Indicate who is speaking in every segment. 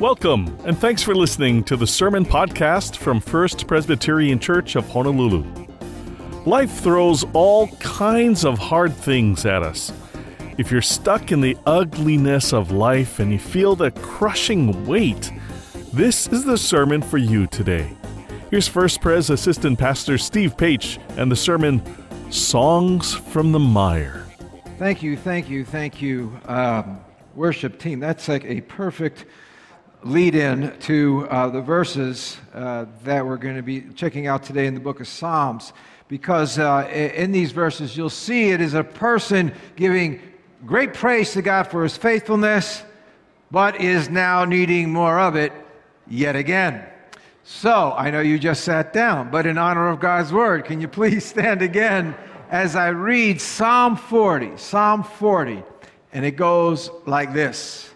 Speaker 1: Welcome, and thanks for listening to the Sermon Podcast from First Presbyterian Church of Honolulu. Life throws all kinds of hard things at us. If you're stuck in the ugliness of life and you feel the crushing weight, this is the sermon for you today. Here's First Pres Assistant Pastor Steve Page and the sermon Songs from the Mire.
Speaker 2: Thank you, thank you, thank you, um, worship team. That's like a perfect lead in to uh, the verses uh, that we're going to be checking out today in the book of Psalms. Because uh, in these verses, you'll see it is a person giving great praise to God for his faithfulness, but is now needing more of it yet again. So, I know you just sat down, but in honor of God's word, can you please stand again as I read Psalm 40? Psalm 40. And it goes like this.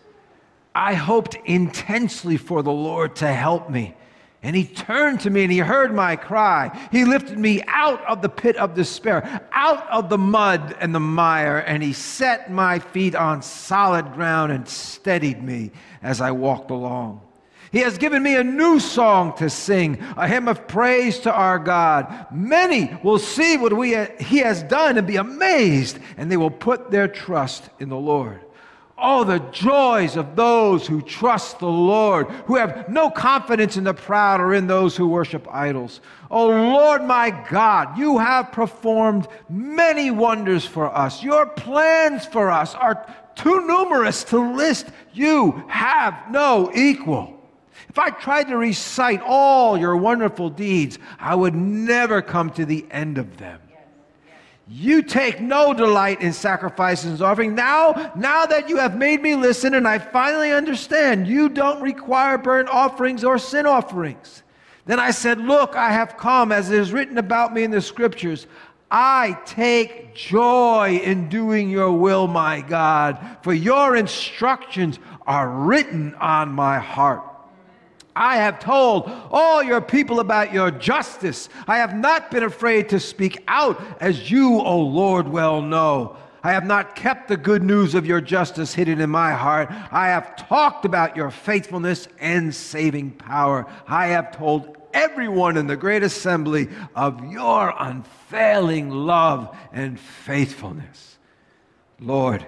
Speaker 2: I hoped intensely for the Lord to help me. And he turned to me and he heard my cry. He lifted me out of the pit of despair, out of the mud and the mire, and he set my feet on solid ground and steadied me as I walked along. He has given me a new song to sing, a hymn of praise to our God. Many will see what we, he has done and be amazed, and they will put their trust in the Lord. Oh, the joys of those who trust the Lord, who have no confidence in the proud or in those who worship idols. Oh, Lord my God, you have performed many wonders for us. Your plans for us are too numerous to list. You have no equal. If I tried to recite all your wonderful deeds, I would never come to the end of them. You take no delight in sacrifices and offering. Now, now that you have made me listen and I finally understand, you don't require burnt offerings or sin offerings. Then I said, Look, I have come, as it is written about me in the scriptures. I take joy in doing your will, my God, for your instructions are written on my heart. I have told all your people about your justice. I have not been afraid to speak out, as you, O Lord, well know. I have not kept the good news of your justice hidden in my heart. I have talked about your faithfulness and saving power. I have told everyone in the great assembly of your unfailing love and faithfulness. Lord,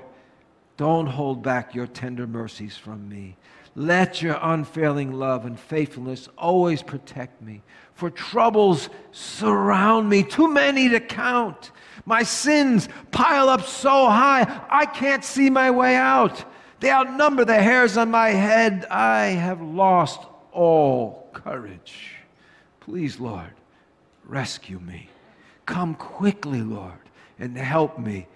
Speaker 2: don't hold back your tender mercies from me. Let your unfailing love and faithfulness always protect me. For troubles surround me, too many to count. My sins pile up so high, I can't see my way out. They outnumber the hairs on my head. I have lost all courage. Please, Lord, rescue me. Come quickly, Lord, and help me.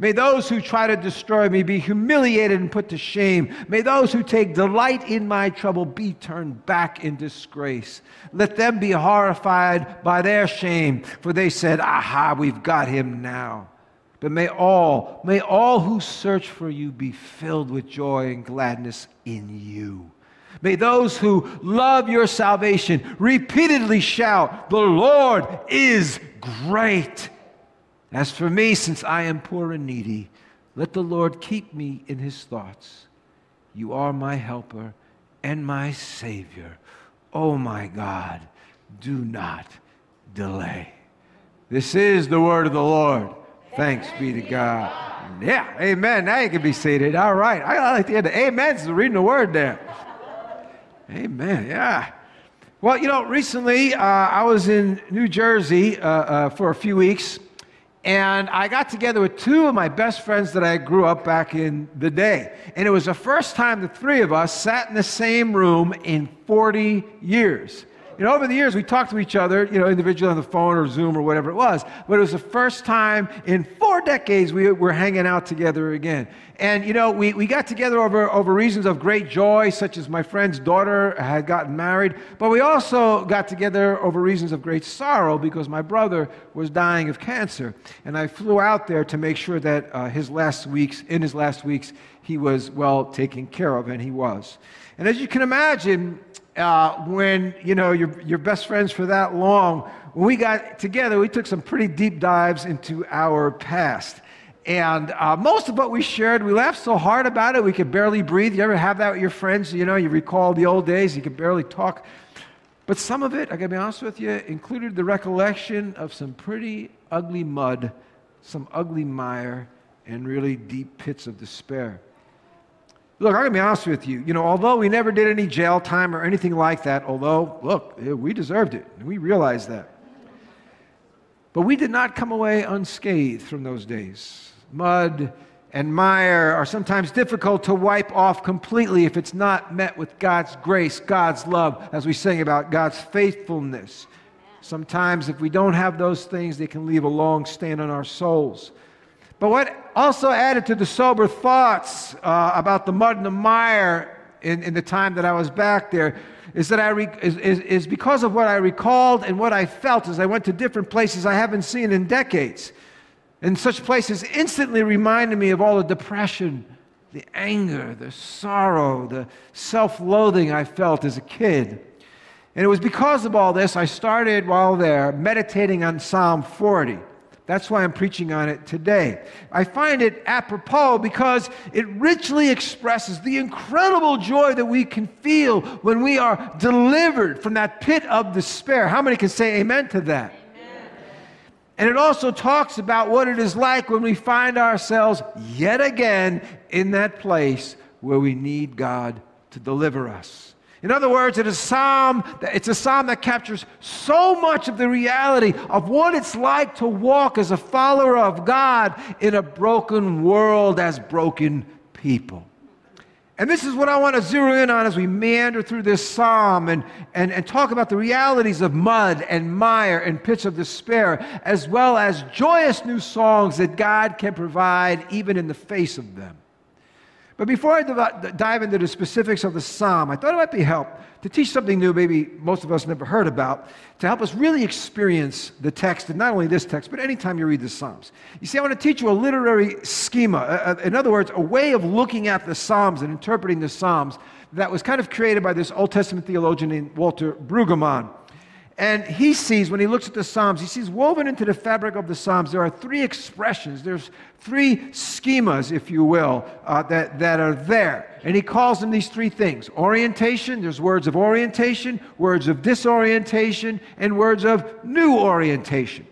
Speaker 2: May those who try to destroy me be humiliated and put to shame. May those who take delight in my trouble be turned back in disgrace. Let them be horrified by their shame, for they said, Aha, we've got him now. But may all, may all who search for you be filled with joy and gladness in you. May those who love your salvation repeatedly shout, The Lord is great. As for me, since I am poor and needy, let the Lord keep me in his thoughts. You are my helper and my Savior. Oh my God, do not delay. This is the word of the Lord. Thanks be to God. Yeah, amen. Now you can be seated. All right. I like the end of amen. So reading the word there. Amen. Yeah. Well, you know, recently uh, I was in New Jersey uh, uh, for a few weeks and I got together with two of my best friends that I grew up back in the day. And it was the first time the three of us sat in the same room in 40 years. You know, over the years, we talked to each other, you know, individually on the phone or Zoom or whatever it was. But it was the first time in four decades we were hanging out together again. And, you know, we, we got together over, over reasons of great joy, such as my friend's daughter had gotten married. But we also got together over reasons of great sorrow because my brother was dying of cancer. And I flew out there to make sure that uh, his last weeks, in his last weeks, he was well taken care of, and he was. And as you can imagine, uh, when you know you're, you're best friends for that long, when we got together, we took some pretty deep dives into our past. And uh, most of what we shared, we laughed so hard about it, we could barely breathe. You ever have that with your friends? You know, you recall the old days, you could barely talk. But some of it, I gotta be honest with you, included the recollection of some pretty ugly mud, some ugly mire, and really deep pits of despair. Look, I'm going to be honest with you. You know, although we never did any jail time or anything like that, although, look, eh, we deserved it, and we realized that. But we did not come away unscathed from those days. Mud and mire are sometimes difficult to wipe off completely if it's not met with God's grace, God's love, as we sing about God's faithfulness. Sometimes, if we don't have those things, they can leave a long stain on our souls. But what also added to the sober thoughts uh, about the mud and the mire in, in, the time that I was back there is that I re- is, is, is because of what I recalled and what I felt as I went to different places I haven't seen in decades. And such places instantly reminded me of all the depression, the anger, the sorrow, the self loathing I felt as a kid. And it was because of all this I started while there meditating on Psalm 40. That's why I'm preaching on it today. I find it apropos because it richly expresses the incredible joy that we can feel when we are delivered from that pit of despair. How many can say amen to that? And it also talks about what it is like when we find ourselves yet again in that place where we need God to deliver us. In other words, it is a psalm, it's a psalm that captures so much of the reality of what it's like to walk as a follower of God in a broken world as broken people. And this is what I want to zero in on as we meander through this psalm and, and, and talk about the realities of mud and mire and pits of despair, as well as joyous new songs that God can provide even in the face of them. But before I dive into the specifics of the psalm, I thought it might be help to teach something new, maybe most of us never heard about, to help us really experience the text, and not only this text, but anytime you read the Psalms. You see, I want to teach you a literary schema. In other words, a way of looking at the Psalms and interpreting the Psalms that was kind of created by this Old Testament theologian named Walter Brueggemann. And he sees, when he looks at the Psalms, he sees woven into the fabric of the Psalms, there are three expressions, there's three schemas, if you will, uh, that, that are there. And he calls them these three things orientation, there's words of orientation, words of disorientation, and words of new orientation.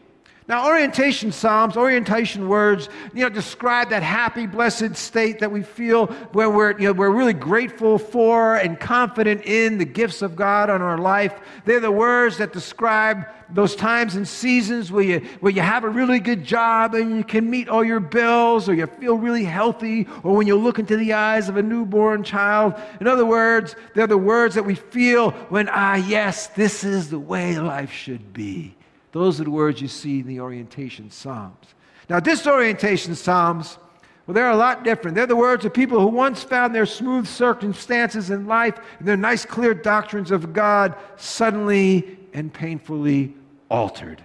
Speaker 2: Now, orientation psalms, orientation words, you know, describe that happy, blessed state that we feel where we're, you know, we're really grateful for and confident in the gifts of God on our life. They're the words that describe those times and seasons where you, where you have a really good job and you can meet all your bills, or you feel really healthy, or when you look into the eyes of a newborn child. In other words, they're the words that we feel when, ah, yes, this is the way life should be. Those are the words you see in the orientation Psalms. Now, disorientation Psalms, well, they're a lot different. They're the words of people who once found their smooth circumstances in life and their nice, clear doctrines of God suddenly and painfully altered.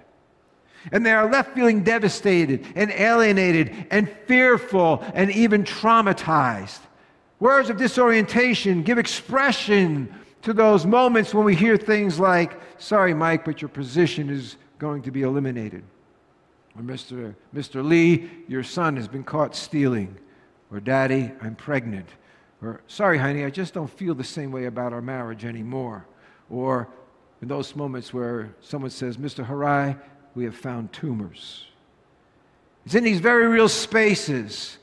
Speaker 2: And they are left feeling devastated and alienated and fearful and even traumatized. Words of disorientation give expression to those moments when we hear things like, Sorry, Mike, but your position is going to be eliminated. Or Mr. Mr. Lee, your son has been caught stealing. Or Daddy, I'm pregnant. Or sorry, honey, I just don't feel the same way about our marriage anymore. Or in those moments where someone says, Mr. Harai, we have found tumors. It's in these very real spaces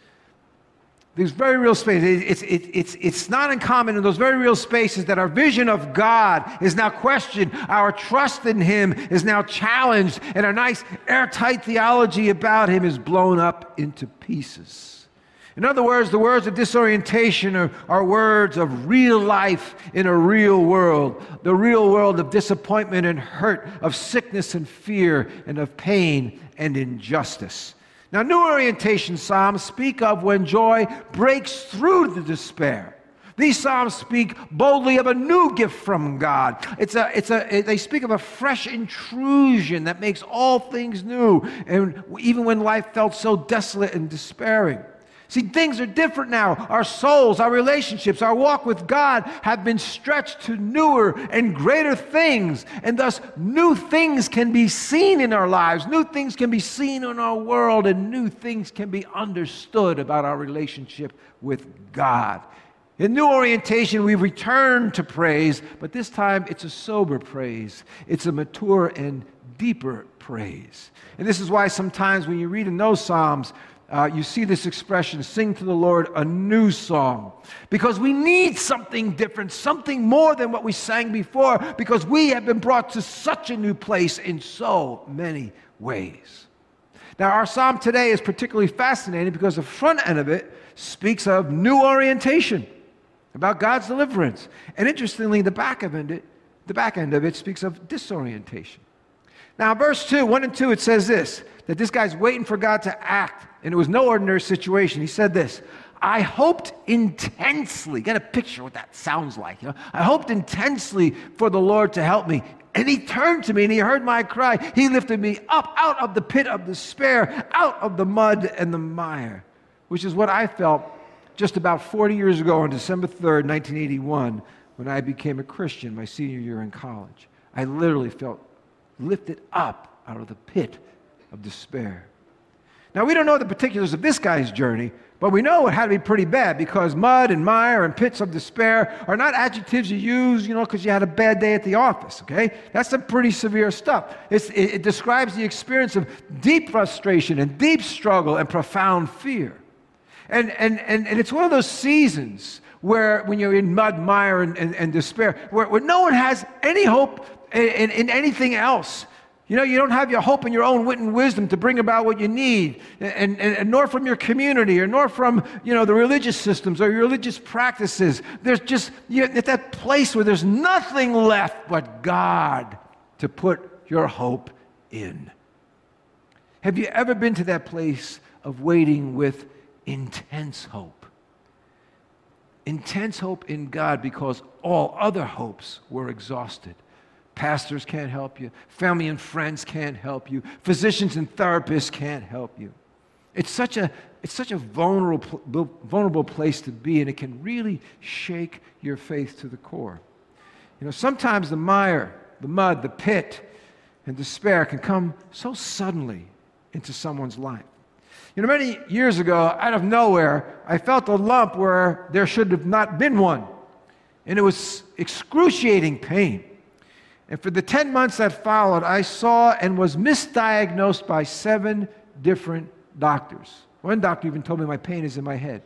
Speaker 2: these very real spaces. It's, it's, it's, it's not uncommon in those very real spaces that our vision of God is now questioned, our trust in Him is now challenged, and our nice airtight theology about Him is blown up into pieces. In other words, the words of disorientation are, are words of real life in a real world, the real world of disappointment and hurt, of sickness and fear, and of pain and injustice. Now, New Orientation Psalms speak of when joy breaks through the despair. These Psalms speak boldly of a new gift from God. It's a, it's a, they speak of a fresh intrusion that makes all things new, and even when life felt so desolate and despairing. See, things are different now. Our souls, our relationships, our walk with God have been stretched to newer and greater things. And thus, new things can be seen in our lives, new things can be seen in our world, and new things can be understood about our relationship with God. In new orientation, we return to praise, but this time it's a sober praise. It's a mature and deeper praise. And this is why sometimes when you read in those Psalms, uh, you see this expression, sing to the Lord a new song. Because we need something different, something more than what we sang before, because we have been brought to such a new place in so many ways. Now, our psalm today is particularly fascinating because the front end of it speaks of new orientation, about God's deliverance. And interestingly, the back of it, the back end of it speaks of disorientation. Now, verse 2, 1 and 2, it says this that this guy's waiting for God to act, and it was no ordinary situation. He said this I hoped intensely, get a picture what that sounds like. You know? I hoped intensely for the Lord to help me. And he turned to me and he heard my cry. He lifted me up out of the pit of despair, out of the mud and the mire, which is what I felt just about 40 years ago on December 3rd, 1981, when I became a Christian my senior year in college. I literally felt lifted up out of the pit of despair. Now, we don't know the particulars of this guy's journey, but we know it had to be pretty bad because mud and mire and pits of despair are not adjectives you use, you know, because you had a bad day at the office, okay? That's some pretty severe stuff. It, it describes the experience of deep frustration and deep struggle and profound fear. And, and, and, and it's one of those seasons where, when you're in mud, mire, and, and, and despair, where, where no one has any hope in, in anything else. You know, you don't have your hope in your own wit and wisdom to bring about what you need, and, and, and, nor from your community, or nor from, you know, the religious systems or your religious practices. There's just, you're at that place where there's nothing left but God to put your hope in. Have you ever been to that place of waiting with intense hope? Intense hope in God because all other hopes were exhausted. Pastors can't help you. Family and friends can't help you. Physicians and therapists can't help you. It's such a, it's such a vulnerable, vulnerable place to be, and it can really shake your faith to the core. You know, sometimes the mire, the mud, the pit, and despair can come so suddenly into someone's life. You know, many years ago, out of nowhere, I felt a lump where there should have not been one. And it was excruciating pain. And for the 10 months that followed, I saw and was misdiagnosed by seven different doctors. One doctor even told me my pain is in my head.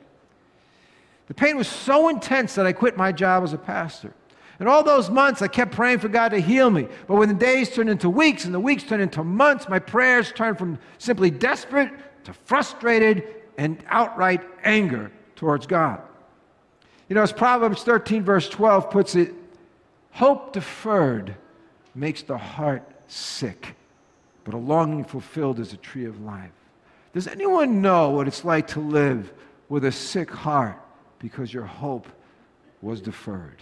Speaker 2: The pain was so intense that I quit my job as a pastor. And all those months, I kept praying for God to heal me. But when the days turned into weeks and the weeks turned into months, my prayers turned from simply desperate to frustrated and outright anger towards God. You know, as Proverbs 13, verse 12 puts it, hope deferred makes the heart sick, but a longing fulfilled is a tree of life. Does anyone know what it's like to live with a sick heart because your hope was deferred?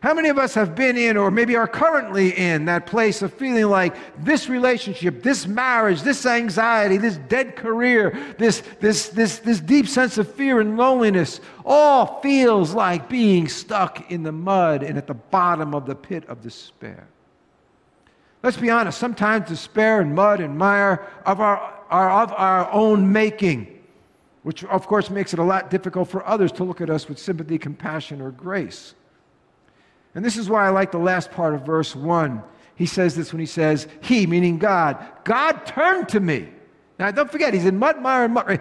Speaker 2: How many of us have been in, or maybe are currently in, that place of feeling like this relationship, this marriage, this anxiety, this dead career, this, this, this, this deep sense of fear and loneliness all feels like being stuck in the mud and at the bottom of the pit of despair? Let's be honest, sometimes despair and mud and mire of our, are of our own making, which of course makes it a lot difficult for others to look at us with sympathy, compassion, or grace. And this is why I like the last part of verse 1. He says this when he says, He, meaning God, God turned to me. Now, don't forget, he's in mud, mire, and mud.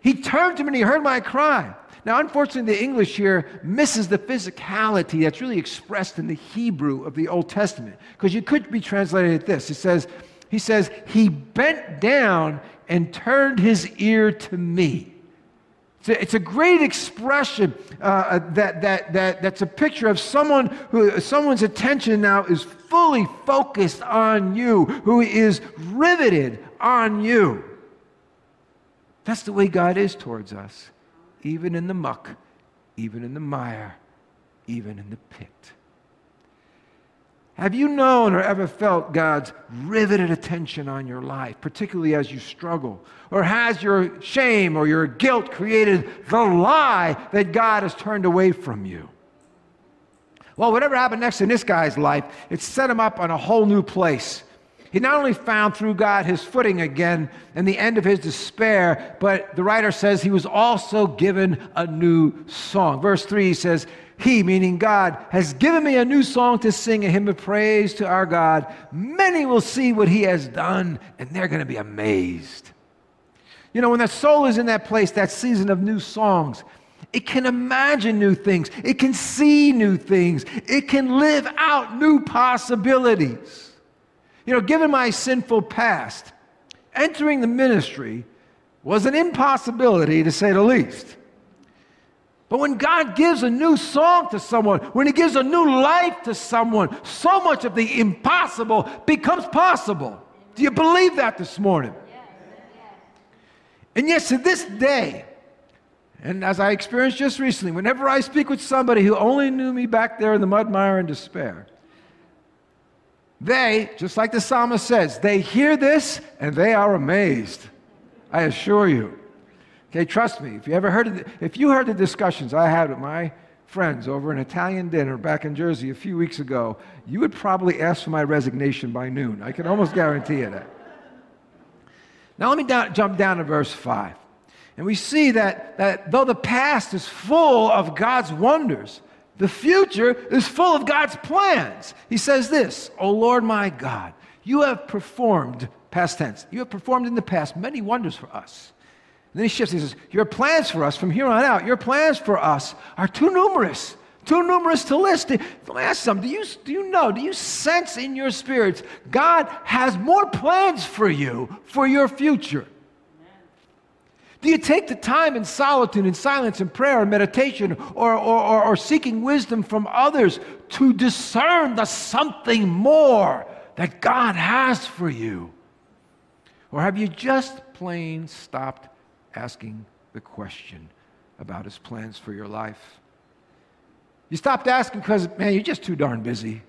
Speaker 2: He, turned to me and he heard my cry. Now, unfortunately, the English here misses the physicality that's really expressed in the Hebrew of the Old Testament. Because you could be translated at this. It says, He says, He bent down and turned his ear to me. It's a, it's a great expression uh, uh, that, that, that, that's a picture of someone who, someone's attention now is fully focused on you, who is riveted on you. That's the way God is towards us, even in the muck, even in the mire, even in the pit. Have you known or ever felt God's riveted attention on your life, particularly as you struggle? Or has your shame or your guilt created the lie that God has turned away from you? Well, whatever happened next in this guy's life, it set him up on a whole new place. He not only found through God his footing again and the end of his despair, but the writer says he was also given a new song. Verse 3 says, he, meaning God, has given me a new song to sing, a hymn of praise to our God. Many will see what He has done, and they're going to be amazed. You know, when that soul is in that place, that season of new songs, it can imagine new things, it can see new things, it can live out new possibilities. You know, given my sinful past, entering the ministry was an impossibility to say the least. But when God gives a new song to someone, when He gives a new life to someone, so much of the impossible becomes possible. Do you believe that this morning? And yes, to this day, and as I experienced just recently, whenever I speak with somebody who only knew me back there in the mud, mire, and despair, they, just like the psalmist says, they hear this and they are amazed. I assure you. Okay, trust me. If you ever heard, the, if you heard the discussions I had with my friends over an Italian dinner back in Jersey a few weeks ago, you would probably ask for my resignation by noon. I can almost guarantee you that. Now let me down, jump down to verse five, and we see that, that though the past is full of God's wonders, the future is full of God's plans. He says this, "O Lord my God, you have performed past tense. You have performed in the past many wonders for us." Then he shifts. He says, Your plans for us from here on out, your plans for us are too numerous, too numerous to list. Let me ask something. Do you, do you know, do you sense in your spirits God has more plans for you for your future? Do you take the time in solitude, in silence, in prayer, and meditation, or, or, or, or, seeking wisdom from others to discern the something more that God has for you? Or have you just plain stopped asking the question about his plans for your life. You stopped asking because, man, you're just too darn busy,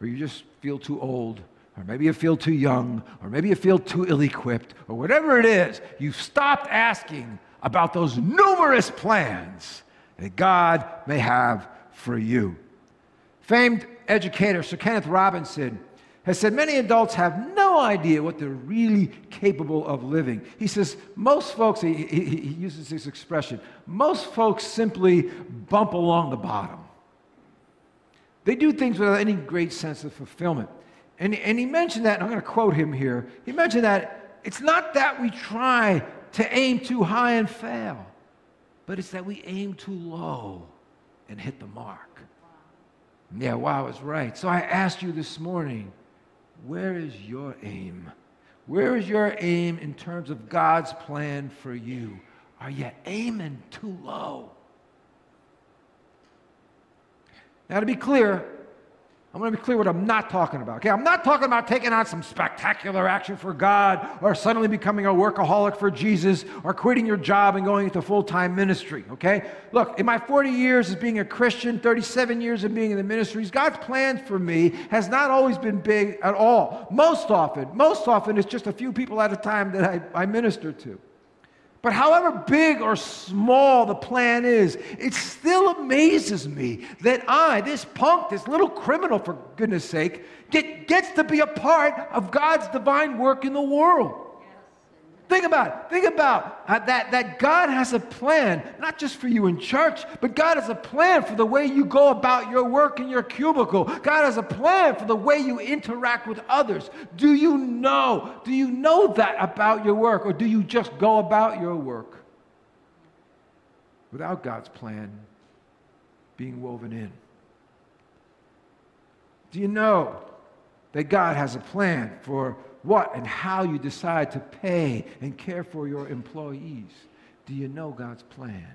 Speaker 2: or you just feel too old, or maybe you feel too young, or maybe you feel too ill equipped, or whatever it is. You've stopped asking about those numerous plans that God may have for you. Famed educator Sir Kenneth Robinson has said many adults have no idea what they're really capable of living. He says most folks, he, he, he, uses this expression, most folks simply bump along the bottom. They do things without any great sense of fulfillment. And, and he mentioned that, and I'm going to quote him here. He mentioned that it's not that we try to aim too high and fail, but it's that we aim too low and hit the mark. Yeah, wow, I was right. So I asked you this morning, where is your aim? Where is your aim in terms of God's plan for you? Are you aiming too low? Now, to be clear, I'm going to be clear what I'm not talking about. Okay, I'm not talking about taking on some spectacular action for God or suddenly becoming a workaholic for Jesus or quitting your job and going into full time ministry. Okay, look, in my 40 years as being a Christian, 37 years of being in the ministries, God's plan for me has not always been big at all. Most often, most often, it's just a few people at a time that I, I minister to. But however big or small the plan is, it still amazes me that I, this punk, this little criminal, for goodness sake, get, gets to be a part of God's divine work in the world. Think about it. Think about that, that God has a plan, not just for you in church, but God has a plan for the way you go about your work in your cubicle. God has a plan for the way you interact with others. Do you know? Do you know that about your work, or do you just go about your work without God's plan being woven in? Do you know that God has a plan for what and how you decide to pay and care for your employees. Do you know God's plan?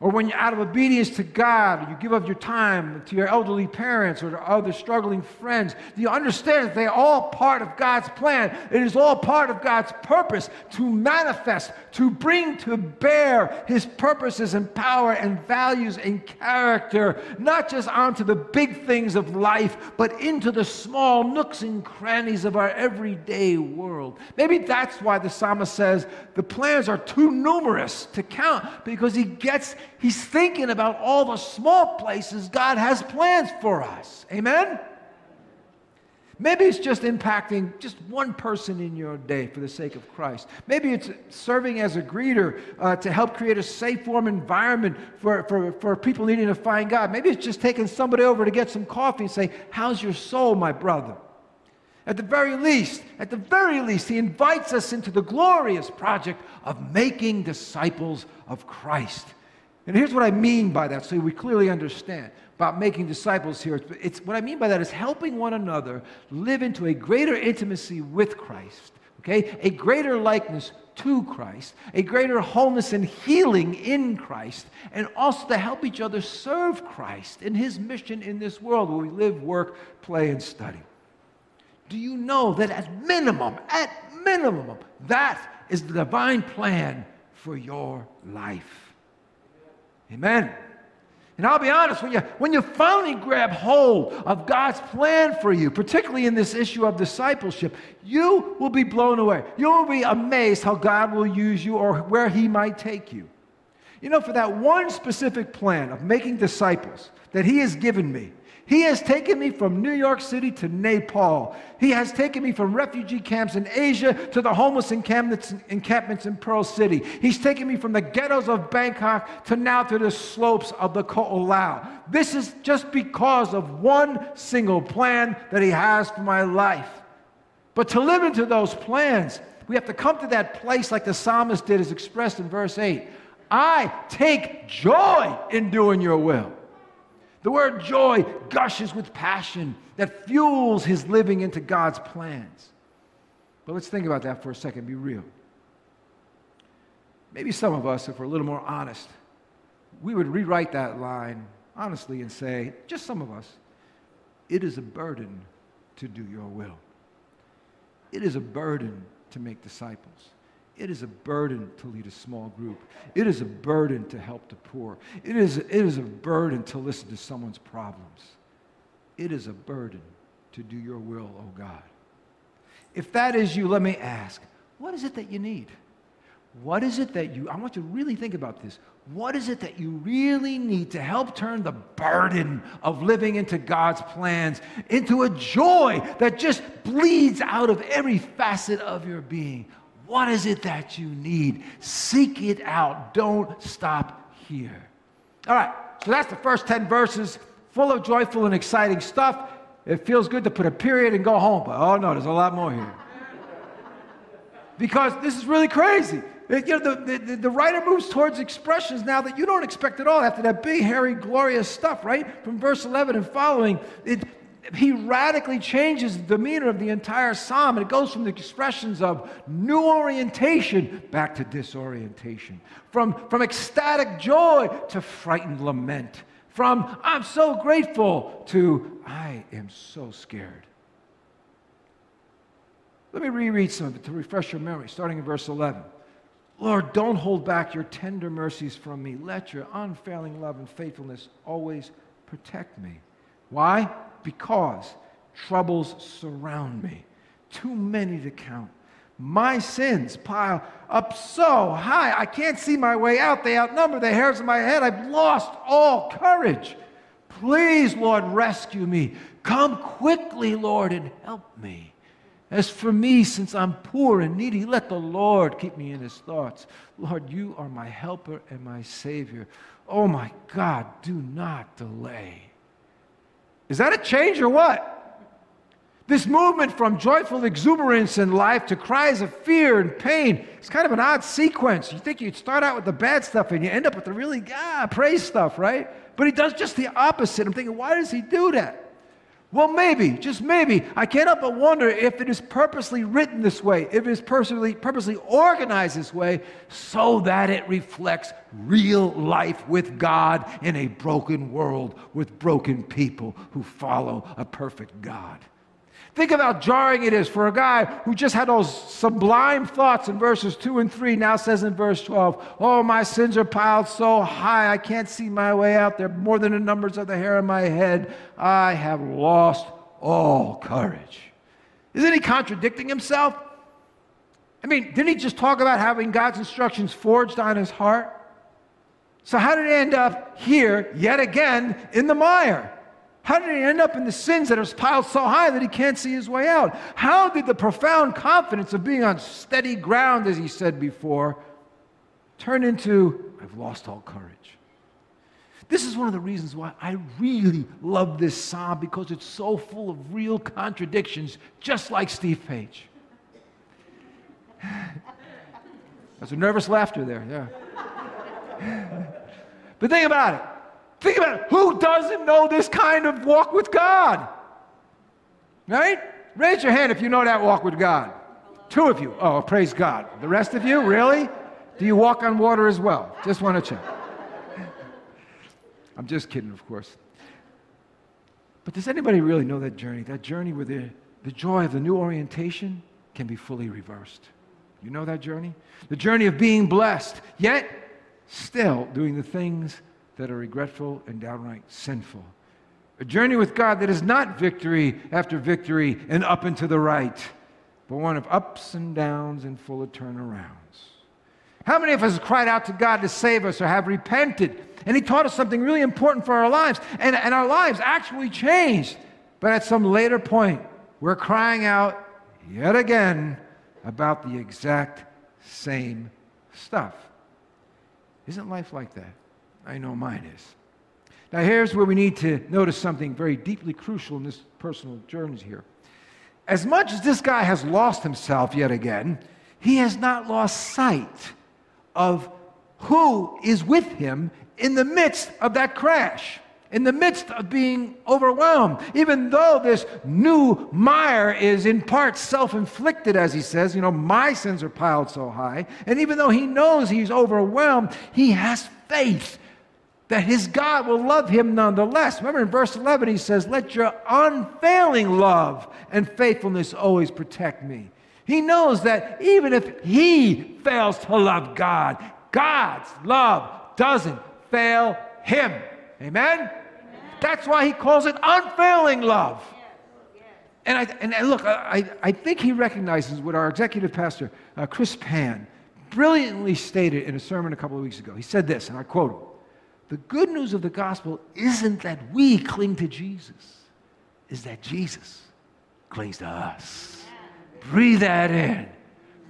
Speaker 2: Or when you're out of obedience to God, you give up your time to your elderly parents or to other struggling friends, do you understand that they're all part of God's plan? It is all part of God's purpose to manifest, to bring to bear His purposes and power and values and character, not just onto the big things of life, but into the small nooks and crannies of our everyday world. Maybe that's why the psalmist says the plans are too numerous to count because he gets He's thinking about all the small places God has plans for us. Amen? Maybe it's just impacting just one person in your day for the sake of Christ. Maybe it's serving as a greeter uh, to help create a safe, warm environment for, for, for people needing to find God. Maybe it's just taking somebody over to get some coffee and say, How's your soul, my brother? At the very least, at the very least, he invites us into the glorious project of making disciples of Christ. And here's what I mean by that, so we clearly understand about making disciples here. It's, what I mean by that is helping one another live into a greater intimacy with Christ, okay? A greater likeness to Christ, a greater wholeness and healing in Christ, and also to help each other serve Christ in his mission in this world where we live, work, play, and study. Do you know that at minimum, at minimum, that is the divine plan for your life? Amen. And I'll be honest, when you, when you finally grab hold of God's plan for you, particularly in this issue of discipleship, you will be blown away. You will be amazed how God will use you or where He might take you. You know, for that one specific plan of making disciples that He has given me, he has taken me from New York City to Nepal. He has taken me from refugee camps in Asia to the homeless encampments, encampments in Pearl City. He's taken me from the ghettos of Bangkok to now to the slopes of the Ko'olau. This is just because of one single plan that He has for my life. But to live into those plans, we have to come to that place like the psalmist did, as expressed in verse 8. I take joy in doing your will. The word joy gushes with passion that fuels his living into God's plans. But let's think about that for a second, be real. Maybe some of us, if we're a little more honest, we would rewrite that line honestly and say, just some of us, it is a burden to do your will. It is a burden to make disciples. It is a burden to lead a small group. It is a burden to help the poor. It is, it is a burden to listen to someone's problems. It is a burden to do your will, oh God. If that is you, let me ask what is it that you need? What is it that you, I want you to really think about this. What is it that you really need to help turn the burden of living into God's plans into a joy that just bleeds out of every facet of your being? What is it that you need? Seek it out. Don't stop here. All right, so that's the first 10 verses, full of joyful and exciting stuff. It feels good to put a period and go home, but oh no, there's a lot more here. Because this is really crazy. You know, the, the, the, writer moves towards expressions now that you don't expect at all after that big, hairy, glorious stuff, right? From verse 11 and following. It, he radically changes the demeanor of the entire psalm. And it goes from the expressions of new orientation back to disorientation, from, from ecstatic joy to frightened lament, from I'm so grateful to I am so scared. Let me reread some of it to refresh your memory, starting in verse 11. Lord, don't hold back your tender mercies from me. Let your unfailing love and faithfulness always protect me. Why? Because troubles surround me, too many to count. My sins pile up so high, I can't see my way out. They outnumber the hairs of my head. I've lost all courage. Please, Lord, rescue me. Come quickly, Lord, and help me. As for me, since I'm poor and needy, let the Lord keep me in his thoughts. Lord, you are my helper and my Savior. Oh my God, do not delay. Is that a change or what? This movement from joyful exuberance in life to cries of fear and pain its kind of an odd sequence. You think you'd start out with the bad stuff and you end up with the really ah, praise stuff, right? But he does just the opposite. I'm thinking, why does he do that? Well, maybe, just maybe. I help but wonder if it is purposely written this way, if it is purposely, purposely organized this way, so that it reflects real life with God in a broken world with broken people who follow a perfect God. Think of how jarring it is for a guy who just had those sublime thoughts in verses 2 and 3, now says in verse 12, Oh, my sins are piled so high, I can't see my way out. They're more than the numbers of the hair on my head. I have lost all courage. Isn't he contradicting himself? I mean, didn't he just talk about having God's instructions forged on his heart? So, how did he end up here yet again in the mire? How did he end up in the sins that are piled so high that he can't see his way out? How did the profound confidence of being on steady ground, as he said before, turn into, I've lost all courage? This is one of the reasons why I really love this psalm because it's so full of real contradictions, just like Steve Page. That's a nervous laughter there, yeah. but think about it. Think about it. Who doesn't know this kind of walk with God? Right? Raise your hand if you know that walk with God. Two of you. Oh, praise God. The rest of you, really? Do you walk on water as well? Just want to check. I'm just kidding, of course. But does anybody really know that journey? That journey where the, the joy of the new orientation can be fully reversed. You know that journey? The journey of being blessed, yet still doing the things that are regretful and downright sinful. A journey with God that is not victory after victory and up and to the right, but one of ups and downs and full of turnarounds. How many of us have cried out to God to save us or have repented? And He taught us something really important for our lives, and, and our lives actually changed. But at some later point, we're crying out yet again about the exact same stuff. Isn't life like that? I know mine is. Now, here's where we need to notice something very deeply crucial in this personal journey here. As much as this guy has lost himself yet again, he has not lost sight of who is with him in the midst of that crash, in the midst of being overwhelmed. Even though this new mire is in part self inflicted, as he says, you know, my sins are piled so high. And even though he knows he's overwhelmed, he has faith that his God will love him nonetheless. Remember in verse 11, he says, Let your unfailing love and faithfulness always protect me. He knows that even if he fails to love God, God's love doesn't fail him. Amen? Amen. That's why he calls it unfailing love. And, I, and look, I, I think he recognizes what our executive pastor, uh, Chris Pan, brilliantly stated in a sermon a couple of weeks ago. He said this, and I quote him the good news of the gospel isn't that we cling to Jesus, is that Jesus clings to us. Breathe that in.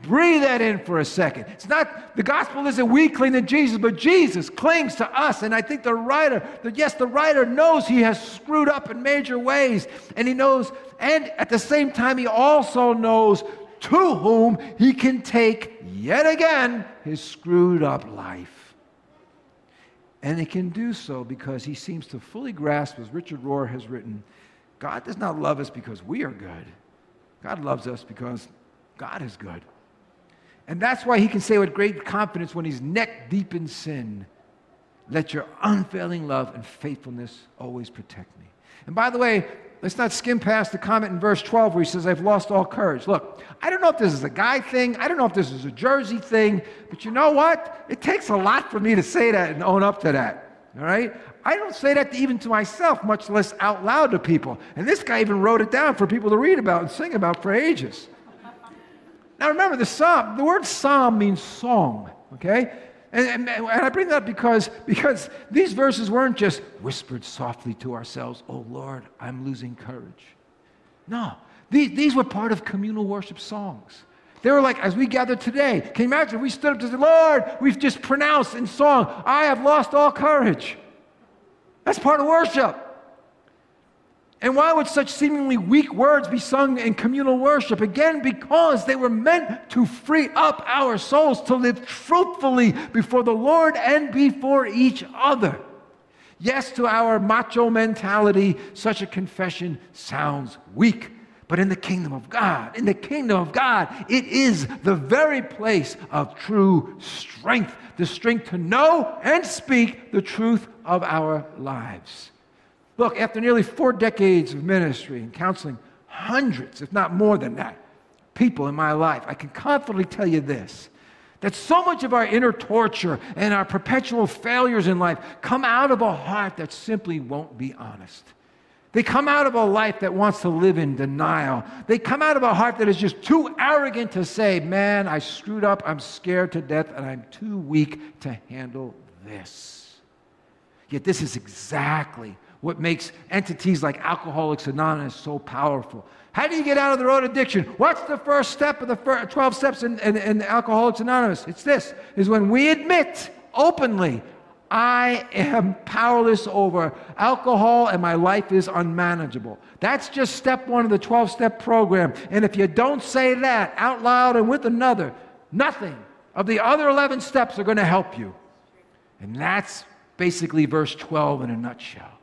Speaker 2: Breathe that in for a second. It's not, the gospel isn't we cling to Jesus, but Jesus clings to us. And I think the writer, the, yes, the writer knows he has screwed up in major ways. And he knows, and at the same time, he also knows to whom he can take yet again his screwed up life. And he can do so because he seems to fully grasp, as Richard Rohr has written, God does not love us because we are good. God loves us because God is good. And that's why he can say with great confidence when he's neck deep in sin, let your unfailing love and faithfulness always protect me. And by the way, Let's not skim past the comment in verse 12 where he says, I've lost all courage. Look, I don't know if this is a guy thing. I don't know if this is a Jersey thing. But you know what? It takes a lot for me to say that and own up to that. All right? I don't say that even to myself, much less out loud to people. And this guy even wrote it down for people to read about and sing about for ages. Now remember, the psalm, the word psalm means song, okay? And, and, and, I bring that up because, because these verses weren't just whispered softly to ourselves, oh Lord, I'm losing courage. No, these, these were part of communal worship songs. They were like, as we gather today, can you imagine we stood up to say, Lord, we've just pronounced in song, I have lost all courage. That's part of worship. And why would such seemingly weak words be sung in communal worship? Again, because they were meant to free up our souls to live truthfully before the Lord and before each other. Yes, to our macho mentality, such a confession sounds weak. But in the kingdom of God, in the kingdom of God, it is the very place of true strength, the strength to know and speak the truth of our lives. Look, after nearly four decades of ministry and counseling, hundreds, if not more than that, people in my life, I can confidently tell you this that so much of our inner torture and our perpetual failures in life come out of a heart that simply won't be honest. They come out of a life that wants to live in denial. They come out of a heart that is just too arrogant to say, Man, I screwed up, I'm scared to death, and I'm too weak to handle this. Yet, this is exactly what makes entities like Alcoholics Anonymous so powerful. How do you get out of the road addiction? What's the first step of the 12 steps in, in, in Alcoholics Anonymous? It's this, is when we admit openly, I am powerless over alcohol and my life is unmanageable. That's just step one of the 12 step program. And if you don't say that out loud and with another, nothing of the other 11 steps are going to help you. And that's basically verse 12 in a nutshell.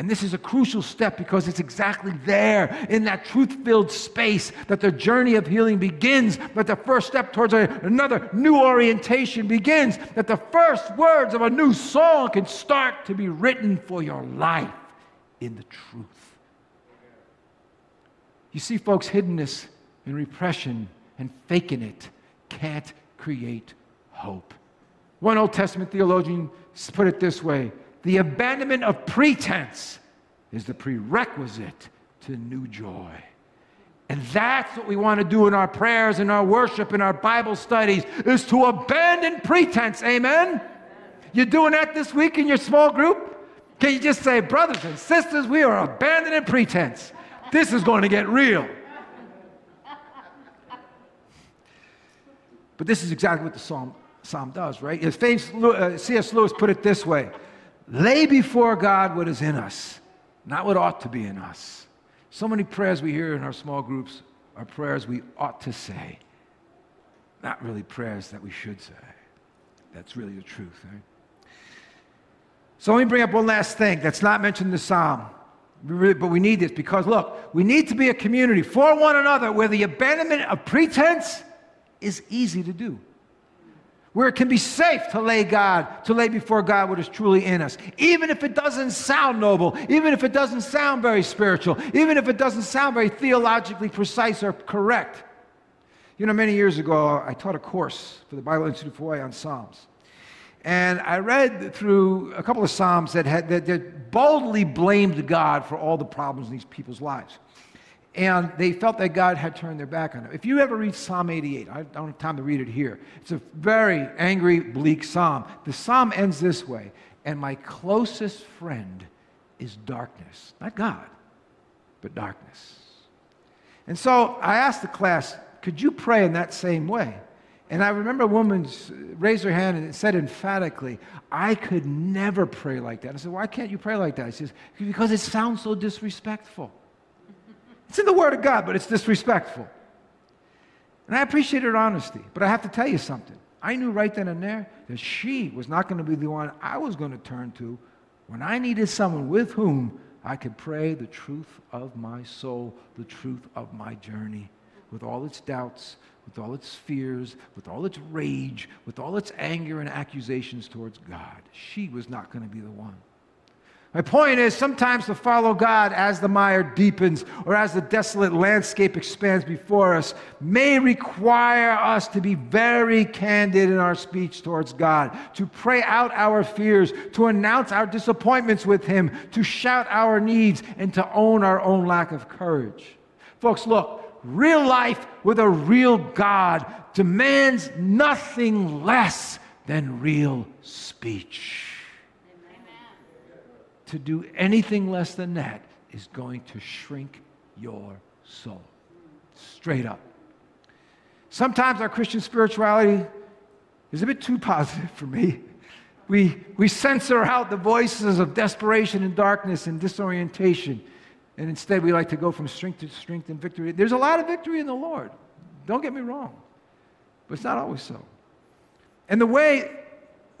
Speaker 2: And this is a crucial step because it's exactly there in that truth filled space that the journey of healing begins, that the first step towards a, another new orientation begins, that the first words of a new song can start to be written for your life in the truth. You see, folks, hiddenness and repression and faking it can't create hope. One Old Testament theologian put it this way the abandonment of pretense is the prerequisite to new joy. And that's what we want to do in our prayers, in our worship, in our Bible studies, is to abandon pretense. Amen? You're doing that this week in your small group? Can you just say, brothers and sisters, we are abandoning pretense. This is going to get real. But this is exactly what the psalm, psalm does, right? Famous uh, C.S. Lewis put it this way lay before God what is in us, not what ought to be in us. So many prayers we hear in our small groups are prayers we ought to say, not really prayers that we should say. That's really the truth. Right? So let me bring up one last thing that's not mentioned in the psalm. But we need this because, look, we need to be a community for one another where the abandonment of pretense is easy to do where it can be safe to lay God, to lay before God what is truly in us, even if it doesn't sound noble, even if it doesn't sound very spiritual, even if it doesn't sound very theologically precise or correct. You know, many years ago, I taught a course for the Bible Institute for Hawaii on Psalms. And I read through a couple of Psalms that, had, that, that boldly blamed God for all the problems in these people's lives and they felt that God had turned their back on them. If you ever read Psalm 88, I don't have time to read it here. It's a very angry, bleak psalm. The psalm ends this way And my closest friend is darkness. Not God, but darkness. And so I asked the class, could you pray in that same way? And I remember a woman raised her hand and said emphatically, I could never pray like that. I said, Why can't you pray like that? She says, Because it sounds so disrespectful. It's in the Word of God, but it's disrespectful. And I appreciate her honesty, but I have to tell you something. I knew right then and there that she was not going to be the one I was going to turn to when I needed someone with whom I could pray the truth of my soul, the truth of my journey, with all its doubts, with all its fears, with all its rage, with all its anger and accusations towards God. She was not going to be the one. My point is sometimes to follow God as the mire deepens or as the desolate landscape expands before us may require us to be very candid in our speech towards God, to pray out our fears, to announce our disappointments with Him, to shout our needs, and to own our own lack of courage. Folks, look, real life with a real God demands nothing less than real speech to do anything less than that is going to shrink your soul. Straight up. Sometimes our Christian spirituality is a bit too positive for me. We, we censor out the voices of desperation and darkness and disorientation. And instead, we like to go from strength to strength and victory. There's a lot of victory in the Lord. Don't get me wrong. But it's not always so. And the way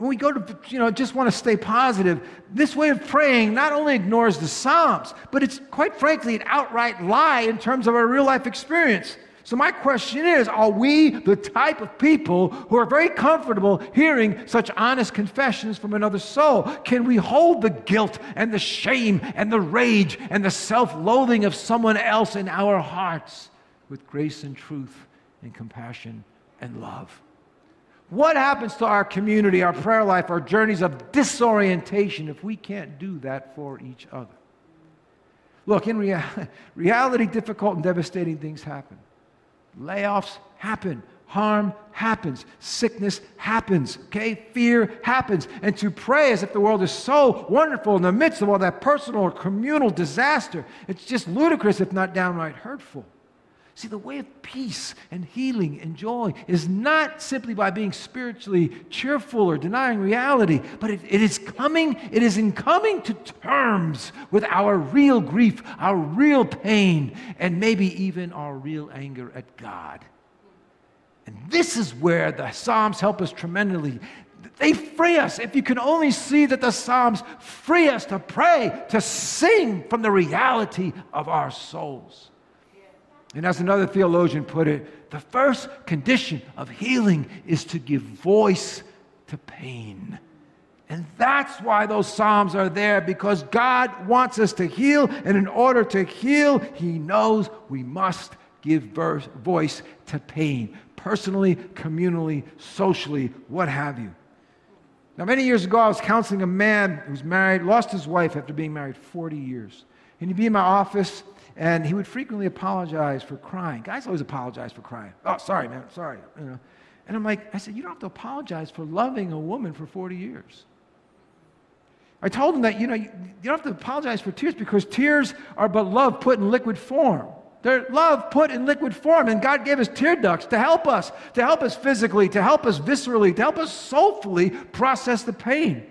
Speaker 2: when we go to, you know, just want to stay positive, this way of praying not only ignores the Psalms, but it's quite frankly an outright lie in terms of our real life experience. So, my question is Are we the type of people who are very comfortable hearing such honest confessions from another soul? Can we hold the guilt and the shame and the rage and the self loathing of someone else in our hearts with grace and truth and compassion and love? What happens to our community, our prayer life, our journeys of disorientation if we can't do that for each other? Look, in rea- reality, difficult and devastating things happen. Layoffs happen. Harm happens. Sickness happens. Okay? Fear happens. And to pray as if the world is so wonderful in the midst of all that personal or communal disaster, it's just ludicrous, if not downright hurtful. See, the way of peace and healing and joy is not simply by being spiritually cheerful or denying reality, but it, it is coming, it is in coming to terms with our real grief, our real pain, and maybe even our real anger at God. And this is where the Psalms help us tremendously. They free us. If you can only see that the Psalms free us to pray, to sing from the reality of our souls. And as another theologian put it, the first condition of healing is to give voice to pain. And that's why those Psalms are there, because God wants us to heal. And in order to heal, He knows we must give voice to pain, personally, communally, socially, what have you. Now, many years ago, I was counseling a man who was married, lost his wife after being married 40 years. And he'd be in my office, and he would frequently apologize for crying. Guys always apologize for crying. Oh, sorry, man, sorry. You know. And I'm like, I said, you don't have to apologize for loving a woman for 40 years. I told him that, you know, you, you don't have to apologize for tears because tears are but love put in liquid form. They're love put in liquid form, and God gave us tear ducts to help us, to help us physically, to help us viscerally, to help us soulfully process the pain.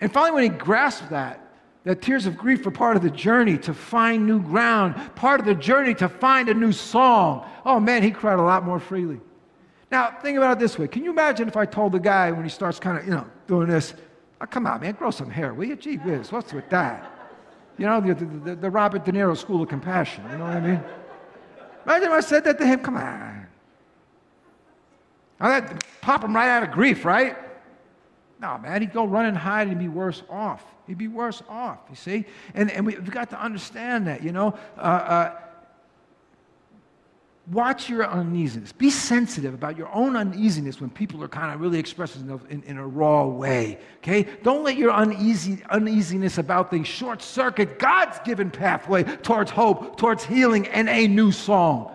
Speaker 2: And finally, when he grasped that, that tears of grief are part of the journey to find new ground, part of the journey to find a new song. Oh man, he cried a lot more freely. Now, think about it this way. Can you imagine if I told the guy when he starts kind of, you know, doing this, oh, come on, man, grow some hair, will you? Gee whiz, what's with that? You know, the, the, the Robert De Niro School of Compassion, you know what I mean? Imagine if I said that to him, come on. I'd pop him right out of grief, right? No, man, he'd go run and hide and be worse off. He'd be worse off, you see? And, and we've got to understand that, you know? Uh, uh, watch your uneasiness. Be sensitive about your own uneasiness when people are kind of really expressing in, in a raw way, okay? Don't let your uneasy, uneasiness about things short circuit God's given pathway towards hope, towards healing, and a new song.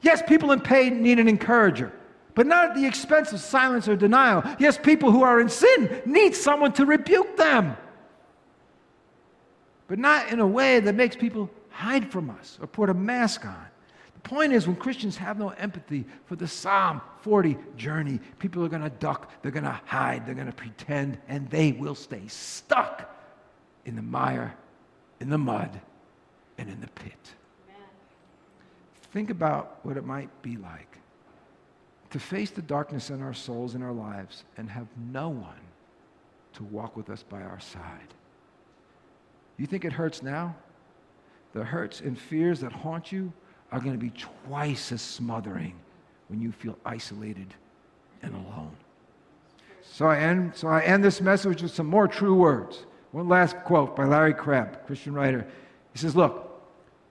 Speaker 2: Yes, people in pain need an encourager but not at the expense of silence or denial. Yes, people who are in sin need someone to rebuke them, but not in a way that makes people hide from us or put a mask on. The point is, when Christians have no empathy for the Psalm 40 journey, people are going to duck, they're going to hide, they're going to pretend, and they will stay stuck in the mire, in the mud, and in the pit. Amen. Think about what it might be like to face the darkness in our souls and our lives and have no one to walk with us by our side. You think it hurts now? The hurts and fears that haunt you are going to be twice as smothering when you feel isolated and alone. So I end, so I end this message with some more true words. One last quote by Larry Crabb, Christian writer. He says, Look,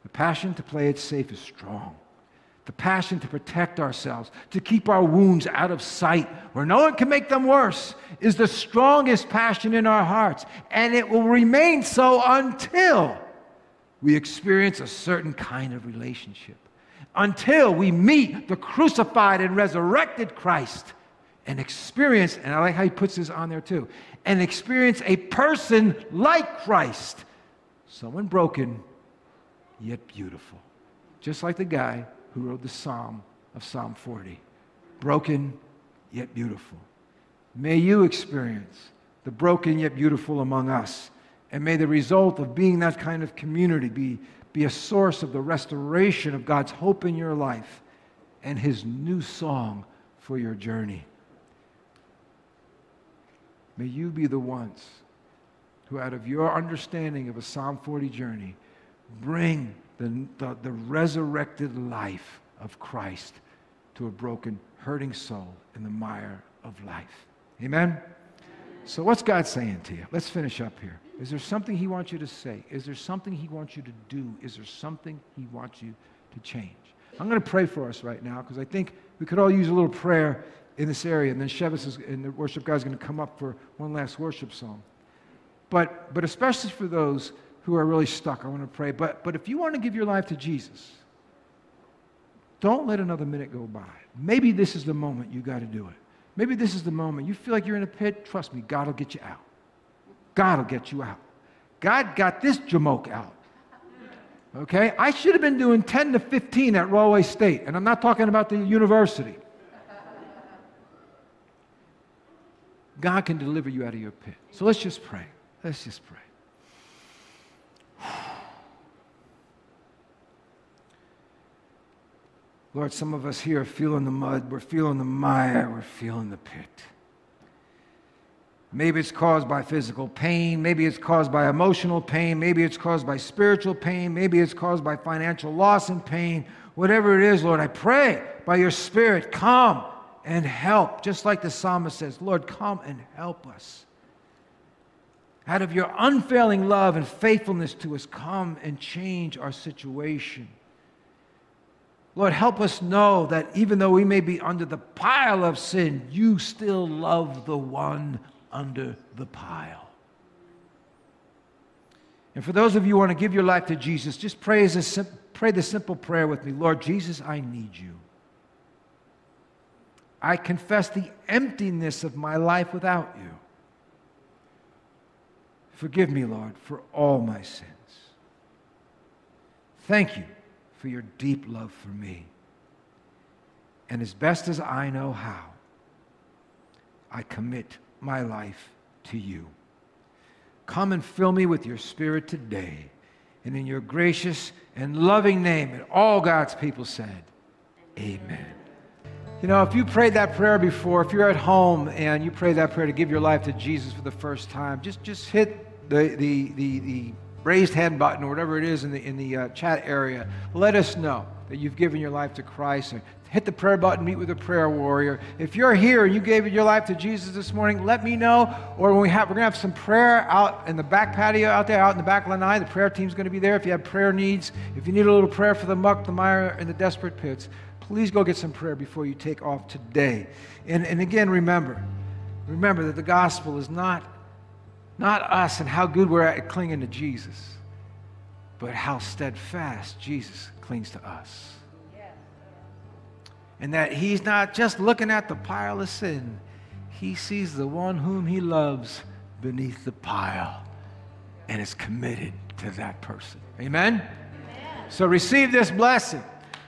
Speaker 2: the passion to play it safe is strong the passion to protect ourselves, to keep our wounds out of sight where no one can make them worse, is the strongest passion in our hearts. And it will remain so until we experience a certain kind of relationship, until we meet the crucified and resurrected Christ and experience, and I like how he puts this on there too, and experience a person like Christ, someone broken yet beautiful. Just like the guy who wrote the Psalm of Psalm 40. Broken yet beautiful. May you experience the broken yet beautiful among us. And may the result of being that kind of community be, be a source of the restoration of God's hope in your life and his new song for your journey. may you be the ones who, out of your understanding of a Psalm 40 journey, bring the, the, the resurrected life of Christ to a broken, hurting soul in the mire of life. Amen? So, what's God saying to you? Let's finish up here. Is there something He wants you to say? Is there something He wants you to do? Is there something He wants you to change? I'm going to pray for us right now because I think we could all use a little prayer in this area. And then Shevis is, and the worship guy is going to come up for one last worship song. But, but especially for those who are really stuck, I want to pray. But, but if you want to give your life to Jesus, don't let another minute go by. Maybe this is the moment you got to do it. Maybe this is the moment. You feel like you're in a pit. Trust me, God will get you out. God will get you out. God got this jamoke out. Okay? I should have been doing 10 to 15 at Rahway State, and I'm not talking about the university. God can deliver you out of your pit. So let's just pray. Let's just pray. Lord, some of us here are feeling the mud, we're feeling the mire, we're feeling the pit. Maybe it's caused by physical pain. Maybe it's caused by emotional pain. Maybe it's caused by spiritual pain. Maybe it's caused by financial loss and pain. Whatever it is, Lord, I pray by your Spirit, come and help. Just like the psalmist says, Lord, come and help us. Out of your unfailing love and faithfulness to us, come and change our situation. Lord, help us know that even though we may be under the pile of sin, you still love the one under the pile. And for those of you who want to give your life to Jesus, just pray, a, pray the simple prayer with me Lord Jesus, I need you. I confess the emptiness of my life without you. Forgive me, Lord, for all my sins. Thank you for your deep love for me. And as best as I know how, I commit my life to you. Come and fill me with your spirit today. And in your gracious and loving name, and all God's people said, Amen. You know, if you prayed that prayer before, if you're at home and you prayed that prayer to give your life to Jesus for the first time, just, just hit the, the, the, the raised hand button or whatever it is in the, in the uh, chat area. Let us know that you've given your life to Christ. Hit the prayer button, meet with a prayer warrior. If you're here and you gave your life to Jesus this morning, let me know. Or when we have, we're going to have some prayer out in the back patio out there, out in the back lanai. The prayer team's going to be there. If you have prayer needs, if you need a little prayer for the muck, the mire, and the desperate pits, please go get some prayer before you take off today. And, and again, remember, remember that the gospel is not not us and how good we're at clinging to Jesus, but how steadfast Jesus clings to us. And that he's not just looking at the pile of sin, he sees the one whom he loves beneath the pile and is committed to that person. Amen? Amen? So receive this blessing.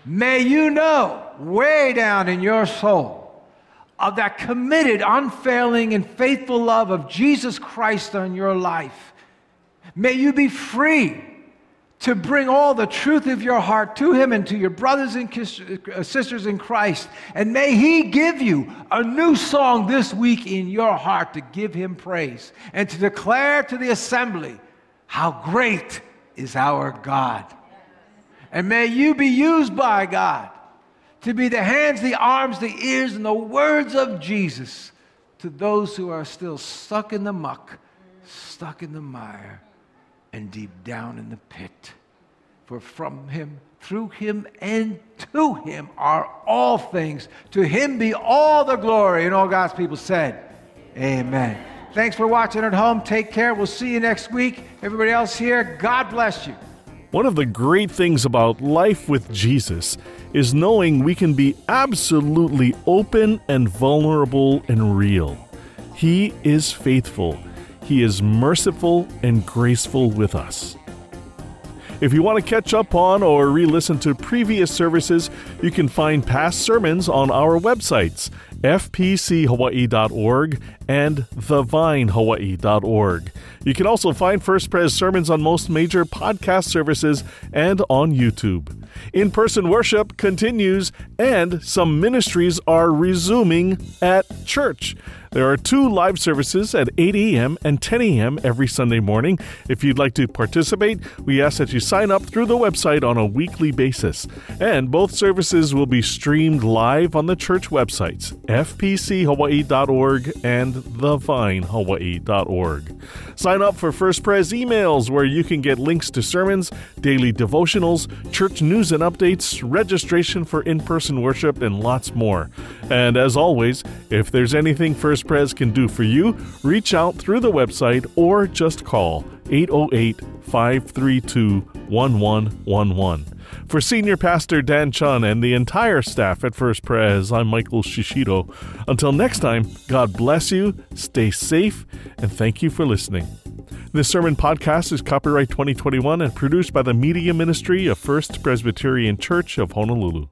Speaker 2: May you know way down in your soul of that committed, unfailing, and faithful love of Jesus Christ on your life. May you be free to bring all the truth of your heart to Him and to your brothers and uh, sisters in Christ. And may He give you a new song this week in your heart to give Him praise and to declare to the assembly how great is our God. And may you be used by God to be the hands, the arms, the ears, and the words of Jesus to those who are still stuck in the muck, stuck in the mire, and deep down in the pit. For from him, through him, and to him are all things. To him be all the glory. And all God's people said, Amen. Thanks for watching at home. Take care. We'll see you next week. Everybody else here, God bless you.
Speaker 1: One of the great things about life with Jesus is knowing we can be absolutely open and vulnerable and real. He is faithful, He is merciful and graceful with us. If you want to catch up on or re listen to previous services, you can find past sermons on our websites fpchawaii.org and thevinehawaii.org. You can also find First Pres sermons on most major podcast services and on YouTube. In person worship continues, and some ministries are resuming at church. There are two live services at 8 a.m. and 10 a.m. every Sunday morning. If you'd like to participate, we ask that you sign up through the website on a weekly basis. And both services will be streamed live on the church websites, fpchawaii.org and thevinehawaii.org. Sign up for First Pres emails where you can get links to sermons, daily devotionals, church news and updates, registration for in person worship, and lots more. And as always, if there's anything First Pres can do for you, reach out through the website or just call 808 532 1111. For Senior Pastor Dan Chun and the entire staff at First Pres, I'm Michael Shishido. Until next time, God bless you, stay safe, and thank you for listening. This sermon podcast is copyright 2021 and produced by the Media Ministry of First Presbyterian Church of Honolulu.